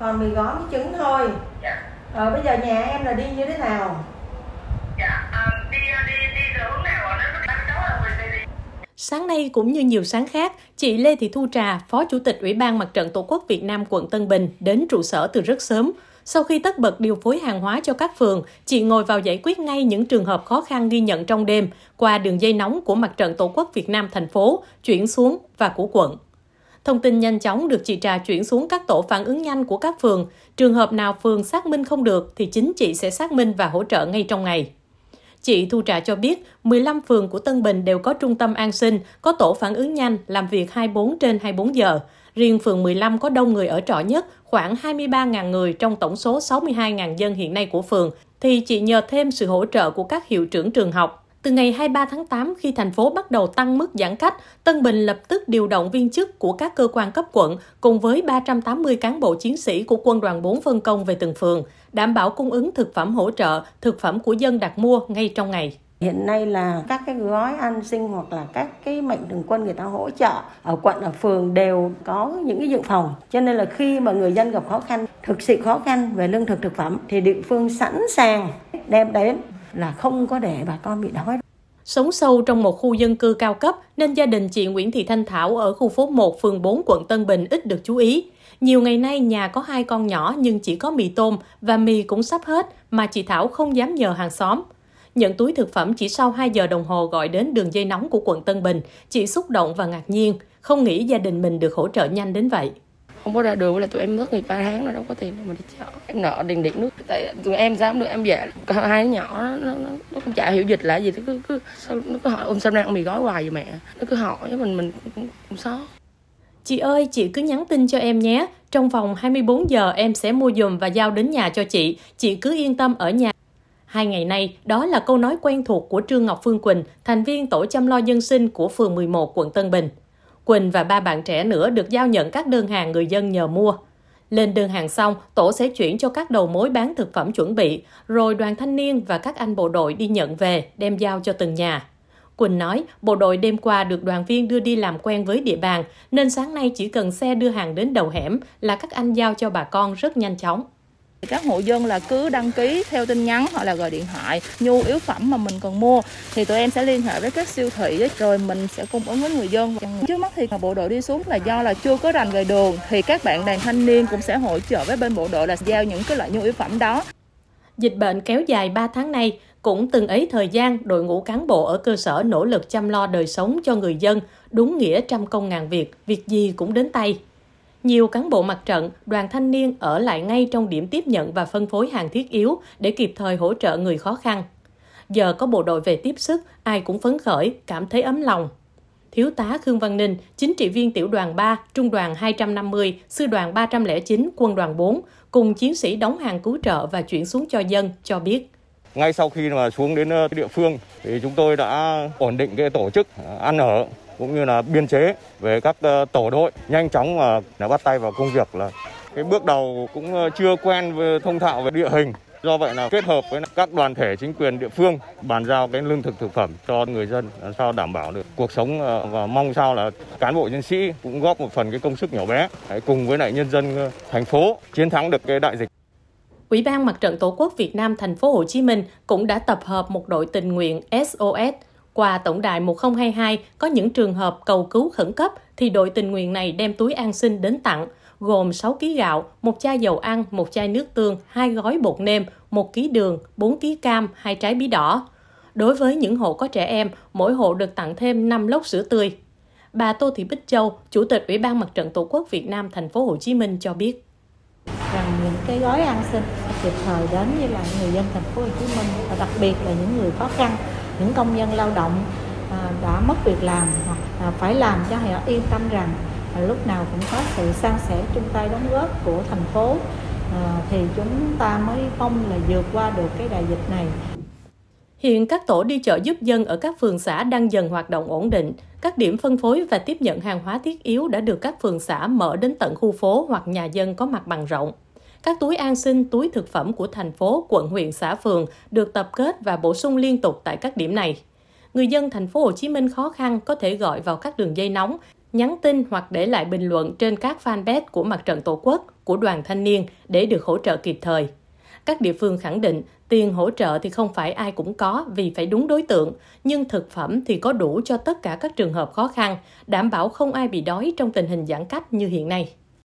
còn mì gói với trứng thôi. Dạ. Ờ bây giờ nhà em là đi như thế nào? Dạ à, đi đi đi từ hướng nào ạ? Nó bác cháu là người đi đi. Sáng nay cũng như nhiều sáng khác, chị Lê Thị Thu Trà, Phó Chủ tịch Ủy ban Mặt trận Tổ quốc Việt Nam quận Tân Bình đến trụ sở từ rất sớm. Sau khi tất bật điều phối hàng hóa cho các phường, chị ngồi vào giải quyết ngay những trường hợp khó khăn ghi nhận trong đêm qua đường dây nóng của Mặt trận Tổ quốc Việt Nam thành phố, chuyển xuống và của quận. Thông tin nhanh chóng được chị Trà chuyển xuống các tổ phản ứng nhanh của các phường. Trường hợp nào phường xác minh không được thì chính chị sẽ xác minh và hỗ trợ ngay trong ngày. Chị Thu Trà cho biết, 15 phường của Tân Bình đều có trung tâm an sinh, có tổ phản ứng nhanh, làm việc 24 trên 24 giờ. Riêng phường 15 có đông người ở trọ nhất, khoảng 23.000 người trong tổng số 62.000 dân hiện nay của phường, thì chị nhờ thêm sự hỗ trợ của các hiệu trưởng trường học. Từ ngày 23 tháng 8, khi thành phố bắt đầu tăng mức giãn cách, Tân Bình lập tức điều động viên chức của các cơ quan cấp quận cùng với 380 cán bộ chiến sĩ của quân đoàn 4 phân công về từng phường, đảm bảo cung ứng thực phẩm hỗ trợ, thực phẩm của dân đặt mua ngay trong ngày. hiện nay là các cái gói an sinh hoặc là các cái mệnh thường quân người ta hỗ trợ ở quận ở phường đều có những cái dự phòng cho nên là khi mà người dân gặp khó khăn thực sự khó khăn về lương thực thực phẩm thì địa phương sẵn sàng đem đến là không có để bà con bị đói Sống sâu trong một khu dân cư cao cấp nên gia đình chị Nguyễn Thị Thanh Thảo ở khu phố 1 phường 4 quận Tân Bình ít được chú ý. Nhiều ngày nay nhà có hai con nhỏ nhưng chỉ có mì tôm và mì cũng sắp hết mà chị Thảo không dám nhờ hàng xóm. Nhận túi thực phẩm chỉ sau 2 giờ đồng hồ gọi đến đường dây nóng của quận Tân Bình, chị xúc động và ngạc nhiên, không nghĩ gia đình mình được hỗ trợ nhanh đến vậy không có ra đường với là tụi em mất nghỉ 3 tháng rồi đâu có tiền đâu mà đi chợ em nợ tiền điện nước tại tụi em dám được em về hai đứa nhỏ nó, nó, nó, không chả hiểu dịch là gì nó cứ, cứ sao, nó cứ hỏi ôm sao đang mì gói hoài vậy mẹ nó cứ hỏi mình mình cũng, cũng xót Chị ơi, chị cứ nhắn tin cho em nhé. Trong vòng 24 giờ em sẽ mua dùm và giao đến nhà cho chị. Chị cứ yên tâm ở nhà. Hai ngày nay, đó là câu nói quen thuộc của Trương Ngọc Phương Quỳnh, thành viên tổ chăm lo dân sinh của phường 11 quận Tân Bình. Quỳnh và ba bạn trẻ nữa được giao nhận các đơn hàng người dân nhờ mua. Lên đơn hàng xong, tổ sẽ chuyển cho các đầu mối bán thực phẩm chuẩn bị, rồi đoàn thanh niên và các anh bộ đội đi nhận về, đem giao cho từng nhà. Quỳnh nói, bộ đội đêm qua được đoàn viên đưa đi làm quen với địa bàn, nên sáng nay chỉ cần xe đưa hàng đến đầu hẻm là các anh giao cho bà con rất nhanh chóng. Các hộ dân là cứ đăng ký theo tin nhắn hoặc là gọi điện thoại nhu yếu phẩm mà mình cần mua thì tụi em sẽ liên hệ với các siêu thị rồi mình sẽ cung ứng với người dân. Trước mắt thì bộ đội đi xuống là do là chưa có rành về đường thì các bạn đoàn thanh niên cũng sẽ hỗ trợ với bên bộ đội là giao những cái loại nhu yếu phẩm đó. Dịch bệnh kéo dài 3 tháng nay, cũng từng ấy thời gian đội ngũ cán bộ ở cơ sở nỗ lực chăm lo đời sống cho người dân, đúng nghĩa trăm công ngàn việc, việc gì cũng đến tay. Nhiều cán bộ mặt trận, đoàn thanh niên ở lại ngay trong điểm tiếp nhận và phân phối hàng thiết yếu để kịp thời hỗ trợ người khó khăn. Giờ có bộ đội về tiếp sức, ai cũng phấn khởi, cảm thấy ấm lòng. Thiếu tá Khương Văn Ninh, chính trị viên tiểu đoàn 3, trung đoàn 250, sư đoàn 309, quân đoàn 4, cùng chiến sĩ đóng hàng cứu trợ và chuyển xuống cho dân, cho biết. Ngay sau khi mà xuống đến ờ, địa phương thì chúng tôi đã ổn định cái tổ chức ờ, ăn ở cũng như là biên chế về các ờ, tổ đội nhanh chóng mà đã bắt tay vào công việc là cái bước đầu cũng chưa quen với thông thạo về địa hình Do vậy là kết hợp với các đoàn thể chính quyền địa phương bàn giao cái lương thực thực phẩm cho người dân làm sao đảm bảo được cuộc sống và mong sao là cán bộ nhân sĩ cũng góp một phần cái công sức nhỏ bé cùng với lại nhân dân thành phố chiến thắng được cái đại dịch. Ủy ban Mặt trận Tổ quốc Việt Nam thành phố Hồ Chí Minh cũng đã tập hợp một đội tình nguyện SOS qua tổng đài 1022 có những trường hợp cầu cứu khẩn cấp thì đội tình nguyện này đem túi an sinh đến tặng gồm 6 kg gạo, một chai dầu ăn, một chai nước tương, hai gói bột nêm, một kg đường, 4 kg cam, hai trái bí đỏ. Đối với những hộ có trẻ em, mỗi hộ được tặng thêm 5 lốc sữa tươi. Bà Tô Thị Bích Châu, Chủ tịch Ủy ban Mặt trận Tổ quốc Việt Nam thành phố Hồ Chí Minh cho biết rằng những cái gói an sinh kịp thời đến với lại người dân thành phố Hồ Chí Minh và đặc biệt là những người khó khăn, những công nhân lao động à, đã mất việc làm hoặc phải làm cho họ yên tâm rằng lúc nào cũng có sự san sẻ chung tay đóng góp của thành phố à, thì chúng ta mới mong là vượt qua được cái đại dịch này. Hiện các tổ đi chợ giúp dân ở các phường xã đang dần hoạt động ổn định. Các điểm phân phối và tiếp nhận hàng hóa thiết yếu đã được các phường xã mở đến tận khu phố hoặc nhà dân có mặt bằng rộng. Các túi an sinh, túi thực phẩm của thành phố, quận, huyện, xã, phường được tập kết và bổ sung liên tục tại các điểm này. Người dân thành phố Hồ Chí Minh khó khăn có thể gọi vào các đường dây nóng, nhắn tin hoặc để lại bình luận trên các fanpage của Mặt trận Tổ quốc, của đoàn thanh niên để được hỗ trợ kịp thời. Các địa phương khẳng định tiền hỗ trợ thì không phải ai cũng có vì phải đúng đối tượng, nhưng thực phẩm thì có đủ cho tất cả các trường hợp khó khăn, đảm bảo không ai bị đói trong tình hình giãn cách như hiện nay.